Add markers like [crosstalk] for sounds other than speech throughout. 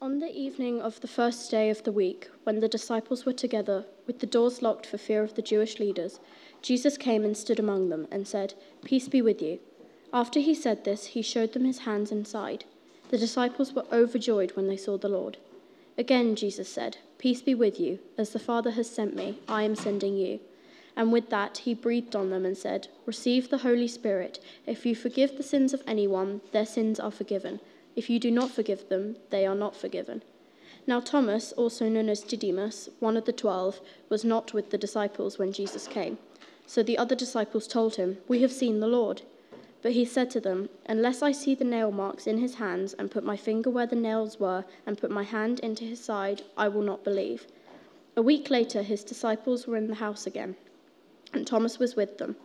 On the evening of the first day of the week, when the disciples were together, with the doors locked for fear of the Jewish leaders, Jesus came and stood among them and said, Peace be with you. After he said this, he showed them his hands and side. The disciples were overjoyed when they saw the Lord. Again, Jesus said, Peace be with you. As the Father has sent me, I am sending you. And with that, he breathed on them and said, Receive the Holy Spirit. If you forgive the sins of anyone, their sins are forgiven. If you do not forgive them, they are not forgiven. Now, Thomas, also known as Didymus, one of the twelve, was not with the disciples when Jesus came. So the other disciples told him, We have seen the Lord. But he said to them, Unless I see the nail marks in his hands, and put my finger where the nails were, and put my hand into his side, I will not believe. A week later, his disciples were in the house again, and Thomas was with them.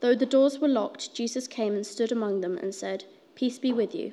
Though the doors were locked, Jesus came and stood among them and said, Peace be with you.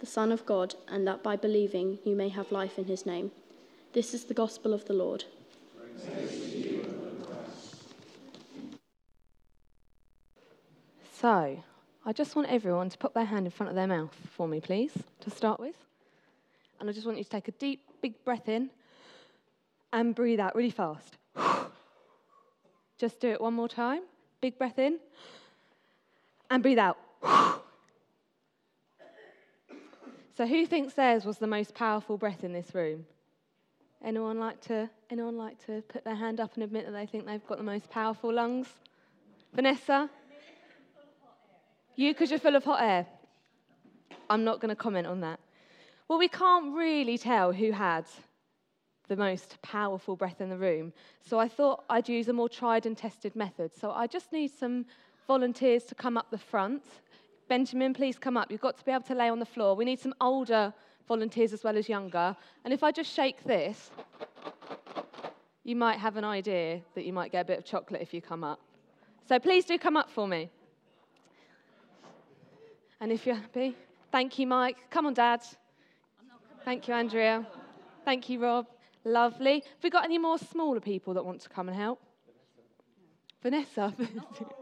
the Son of God, and that by believing you may have life in his name. This is the gospel of the Lord. So, I just want everyone to put their hand in front of their mouth for me, please, to start with. And I just want you to take a deep, big breath in and breathe out really fast. Just do it one more time. Big breath in and breathe out. So, who thinks theirs was the most powerful breath in this room? Anyone like to, anyone like to put their hand up and admit that they think they've got the most powerful lungs? Vanessa? You, because you're full of hot air. I'm not going to comment on that. Well, we can't really tell who had the most powerful breath in the room. So I thought I'd use a more tried and tested method. So I just need some volunteers to come up the front Benjamin, please come up. You've got to be able to lay on the floor. We need some older volunteers as well as younger. And if I just shake this, you might have an idea that you might get a bit of chocolate if you come up. So please do come up for me. And if you're happy, thank you, Mike. Come on, Dad. Thank you, Andrea. Thank you, Rob. Lovely. Have we got any more smaller people that want to come and help? Vanessa. [laughs] Vanessa.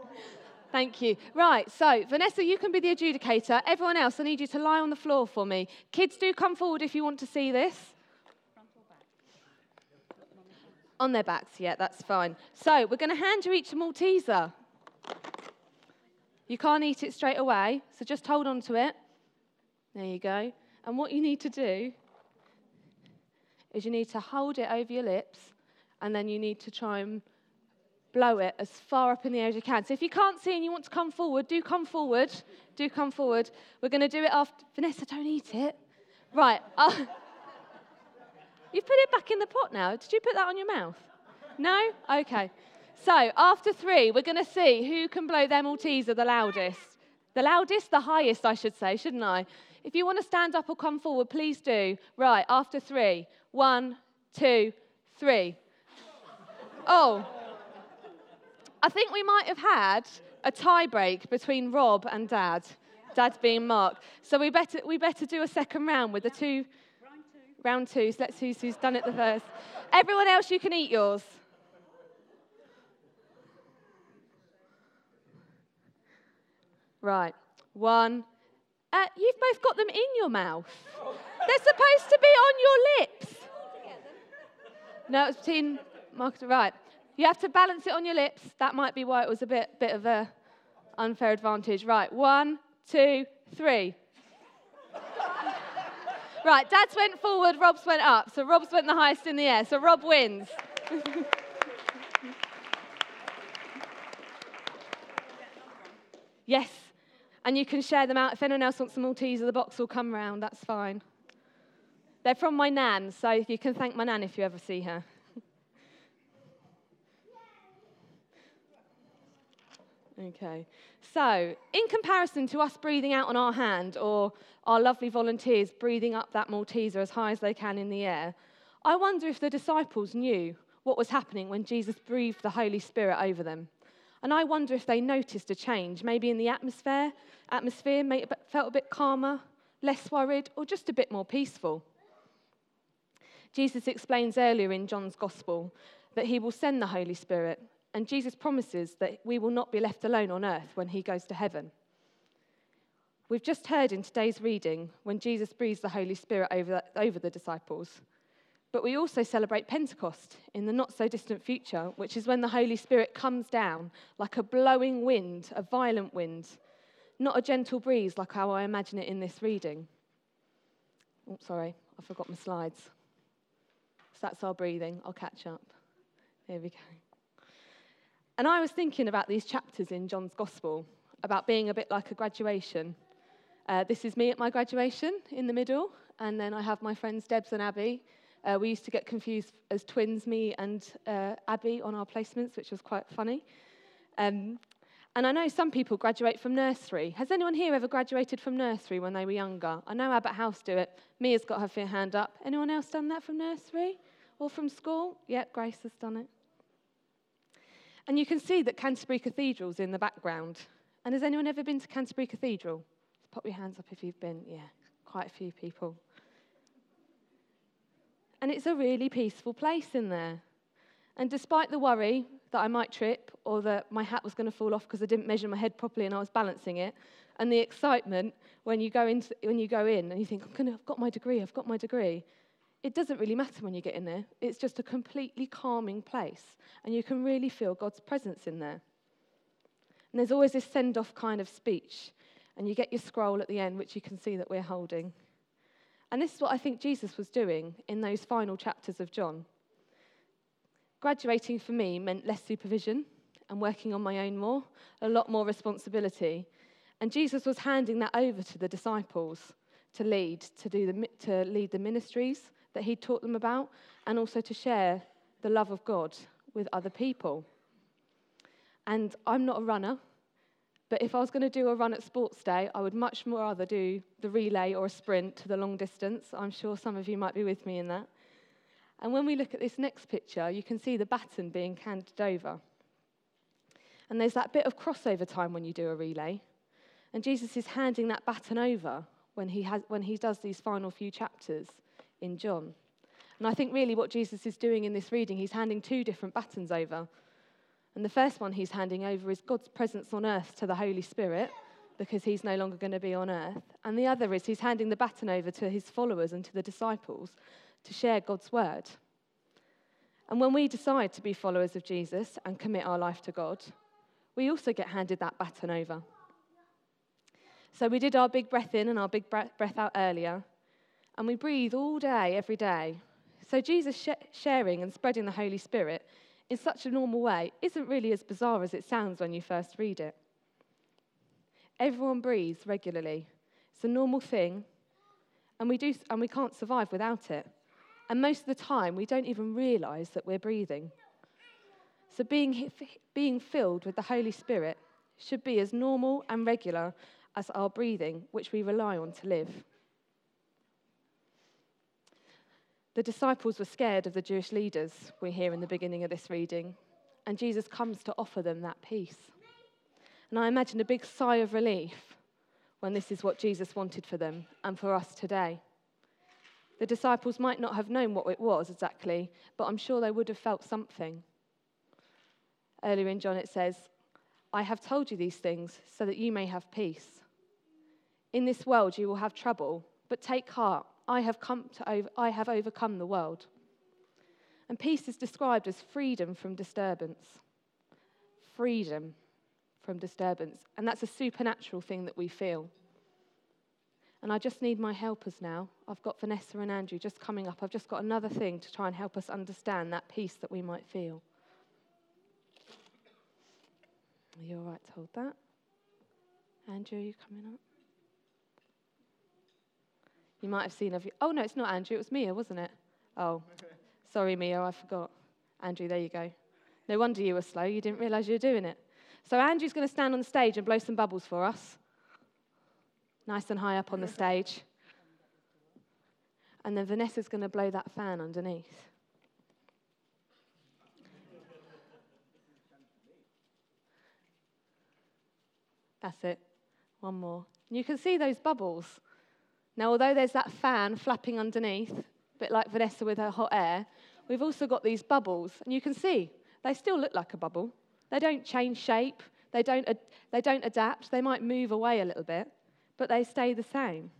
Thank you. Right, so Vanessa, you can be the adjudicator. Everyone else, I need you to lie on the floor for me. Kids, do come forward if you want to see this. On their backs, yeah, that's fine. So we're going to hand you each a Malteser. You can't eat it straight away, so just hold on to it. There you go. And what you need to do is you need to hold it over your lips, and then you need to try and blow it as far up in the air as you can. So if you can't see and you want to come forward, do come forward. Do come forward. We're going to do it after. Vanessa, don't eat it. Right. [laughs] You've put it back in the pot now. Did you put that on your mouth? No? Okay. So after three, we're going to see who can blow their Malteser the loudest. The loudest, the highest, I should say, shouldn't I? If you want to stand up or come forward, please do. Right, after three. One, two, three. Oh. I think we might have had a tie break between Rob and Dad. Dad's being Mark. So we better, we better do a second round with the two. Round two. Round two. So let's see who's done it the first. Everyone else, you can eat yours. Right. One. Uh, you've both got them in your mouth. They're supposed to be on your lips. No, it's between Mark. Right. You have to balance it on your lips. That might be why it was a bit, bit of a unfair advantage. Right, one, two, three. [laughs] right, Dad's went forward, Rob's went up. So Rob's went the highest in the air. So Rob wins. [laughs] yes, and you can share them out. If anyone else wants some Maltesers, the box will come round. That's fine. They're from my nan, so you can thank my nan if you ever see her. Okay. So, in comparison to us breathing out on our hand or our lovely volunteers breathing up that Malteser as high as they can in the air, I wonder if the disciples knew what was happening when Jesus breathed the Holy Spirit over them. And I wonder if they noticed a change, maybe in the atmosphere, atmosphere felt a bit calmer, less worried, or just a bit more peaceful. Jesus explains earlier in John's Gospel that he will send the Holy Spirit, and Jesus promises that we will not be left alone on earth when he goes to heaven. We've just heard in today's reading when Jesus breathes the Holy Spirit over, over the disciples. But we also celebrate Pentecost in the not so distant future, which is when the Holy Spirit comes down like a blowing wind, a violent wind, not a gentle breeze like how I imagine it in this reading. Oh, sorry, I forgot my slides. So that's our breathing. I'll catch up. There we go. And I was thinking about these chapters in John's Gospel, about being a bit like a graduation. Uh, this is me at my graduation in the middle, and then I have my friends Debs and Abby. Uh, we used to get confused as twins, me and uh, Abby, on our placements, which was quite funny. Um, and I know some people graduate from nursery. Has anyone here ever graduated from nursery when they were younger? I know Abbott House do it. Mia's got her hand up. Anyone else done that from nursery or from school? Yep, Grace has done it. And you can see that Canterbury Cathedral's in the background. And has anyone ever been to Canterbury Cathedral? Pop your hands up if you've been. Yeah, quite a few people. And it's a really peaceful place in there. And despite the worry that I might trip or that my hat was going to fall off because I didn't measure my head properly and I was balancing it, and the excitement when you go, into, when you go in and you think, I'm gonna, I've got my degree, I've got my degree, it doesn't really matter when you get in there. It's just a completely calming place, and you can really feel God's presence in there. And there's always this send off kind of speech and you get your scroll at the end, which you can see that we're holding. And this is what I think Jesus was doing in those final chapters of John. Graduating for me meant less supervision and working on my own more, a lot more responsibility. And Jesus was handing that over to the disciples to lead, to, do the, to lead the ministries that he taught them about, and also to share the love of God with other people. And I'm not a runner, but if I was going to do a run at sports day, I would much more rather do the relay or a sprint to the long distance. I'm sure some of you might be with me in that. And when we look at this next picture, you can see the baton being handed over. And there's that bit of crossover time when you do a relay. And Jesus is handing that baton over when he, has, when he does these final few chapters in John. And I think really what Jesus is doing in this reading, he's handing two different batons over. And the first one he's handing over is God's presence on earth to the Holy Spirit, because he's no longer going to be on earth. And the other is he's handing the baton over to his followers and to the disciples to share God's word. And when we decide to be followers of Jesus and commit our life to God, we also get handed that baton over. So we did our big breath in and our big breath out earlier, and we breathe all day, every day. So Jesus sh- sharing and spreading the Holy Spirit in such a normal way isn't really as bizarre as it sounds when you first read it. Everyone breathes regularly. It's a normal thing, and we, do, and we can't survive without it. And most of the time, we don't even realize that we're breathing. So, being, being filled with the Holy Spirit should be as normal and regular as our breathing, which we rely on to live. The disciples were scared of the Jewish leaders, we hear in the beginning of this reading, and Jesus comes to offer them that peace. And I imagine a big sigh of relief when this is what Jesus wanted for them and for us today. The disciples might not have known what it was exactly, but I'm sure they would have felt something. Earlier in John, it says, I have told you these things so that you may have peace. In this world, you will have trouble, but take heart. I have, come to over, I have overcome the world. And peace is described as freedom from disturbance. Freedom from disturbance. And that's a supernatural thing that we feel. And I just need my helpers now. I've got Vanessa and Andrew just coming up. I've just got another thing to try and help us understand that peace that we might feel. Are you all right to hold that? Andrew, are you coming up? You might have seen. Of, you. oh, no, it's not Andrew. It was Mia, wasn't it? Oh, sorry, Mia, I forgot. Andrew, there you go. No wonder you were slow. You didn't realize you were doing it. So, Andrew's going to stand on the stage and blow some bubbles for us. Nice and high up on the stage. And then Vanessa's going to blow that fan underneath. That's it. One more. You can see those bubbles. Now, although there's that fan flapping underneath, a bit like Vanessa with her hot air, we've also got these bubbles. And you can see they still look like a bubble. They don't change shape, they don't, ad- they don't adapt. They might move away a little bit, but they stay the same.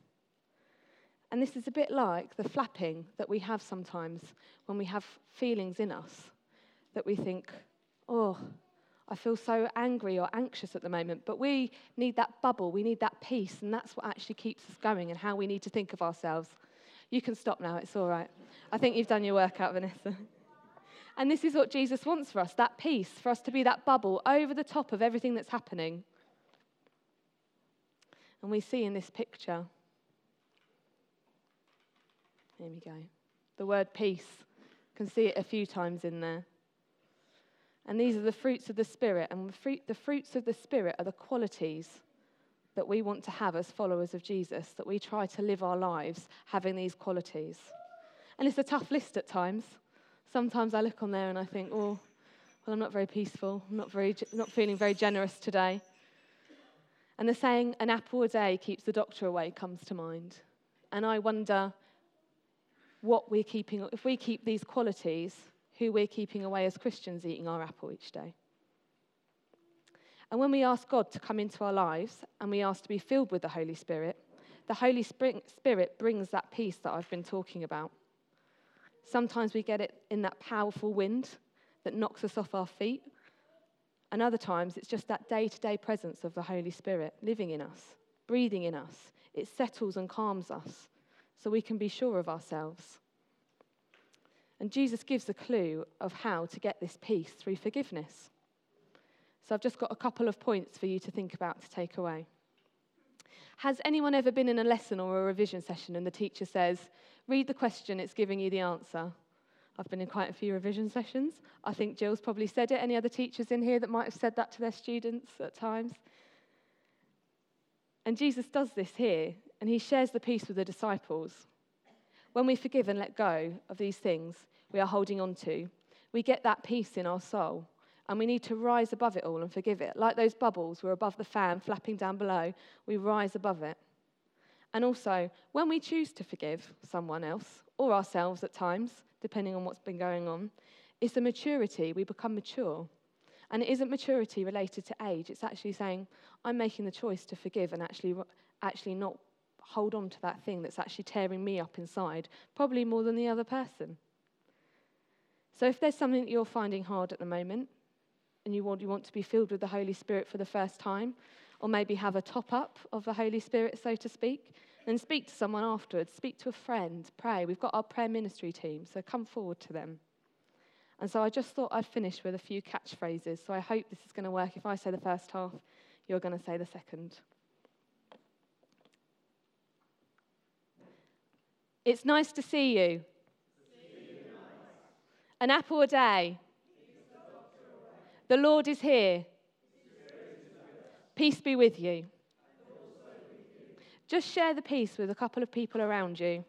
And this is a bit like the flapping that we have sometimes when we have feelings in us that we think, oh, I feel so angry or anxious at the moment. But we need that bubble, we need that peace, and that's what actually keeps us going and how we need to think of ourselves. You can stop now, it's all right. I think you've done your workout, Vanessa. And this is what Jesus wants for us that peace, for us to be that bubble over the top of everything that's happening. And we see in this picture, here we go, the word peace. You can see it a few times in there. And these are the fruits of the Spirit. And the, fruit, the fruits of the Spirit are the qualities that we want to have as followers of Jesus, that we try to live our lives having these qualities. And it's a tough list at times. Sometimes I look on there and I think, oh, well, I'm not very peaceful. I'm not, very, not feeling very generous today. And the saying, an apple a day keeps the doctor away, comes to mind. And I wonder what we're keeping, if we keep these qualities, who we're keeping away as Christians eating our apple each day. And when we ask God to come into our lives and we ask to be filled with the Holy Spirit, the Holy Spirit brings that peace that I've been talking about. Sometimes we get it in that powerful wind that knocks us off our feet. And other times it's just that day to day presence of the Holy Spirit living in us, breathing in us. It settles and calms us so we can be sure of ourselves. And Jesus gives a clue of how to get this peace through forgiveness. So I've just got a couple of points for you to think about to take away. Has anyone ever been in a lesson or a revision session and the teacher says, read the question, it's giving you the answer? I've been in quite a few revision sessions. I think Jill's probably said it. Any other teachers in here that might have said that to their students at times? And Jesus does this here, and he shares the peace with the disciples. When we forgive and let go of these things we are holding on to, we get that peace in our soul. And we need to rise above it all and forgive it. Like those bubbles, we're above the fan flapping down below, we rise above it. And also, when we choose to forgive someone else or ourselves at times, depending on what's been going on, it's a maturity. We become mature. And it isn't maturity related to age. It's actually saying, I'm making the choice to forgive and actually, actually not hold on to that thing that's actually tearing me up inside, probably more than the other person. So if there's something that you're finding hard at the moment, and you want, you want to be filled with the Holy Spirit for the first time, or maybe have a top up of the Holy Spirit, so to speak, then speak to someone afterwards. Speak to a friend. Pray. We've got our prayer ministry team, so come forward to them. And so I just thought I'd finish with a few catchphrases. So I hope this is going to work. If I say the first half, you're going to say the second. It's nice to see you. An apple a day. The Lord is here. Peace be with you. Just share the peace with a couple of people around you.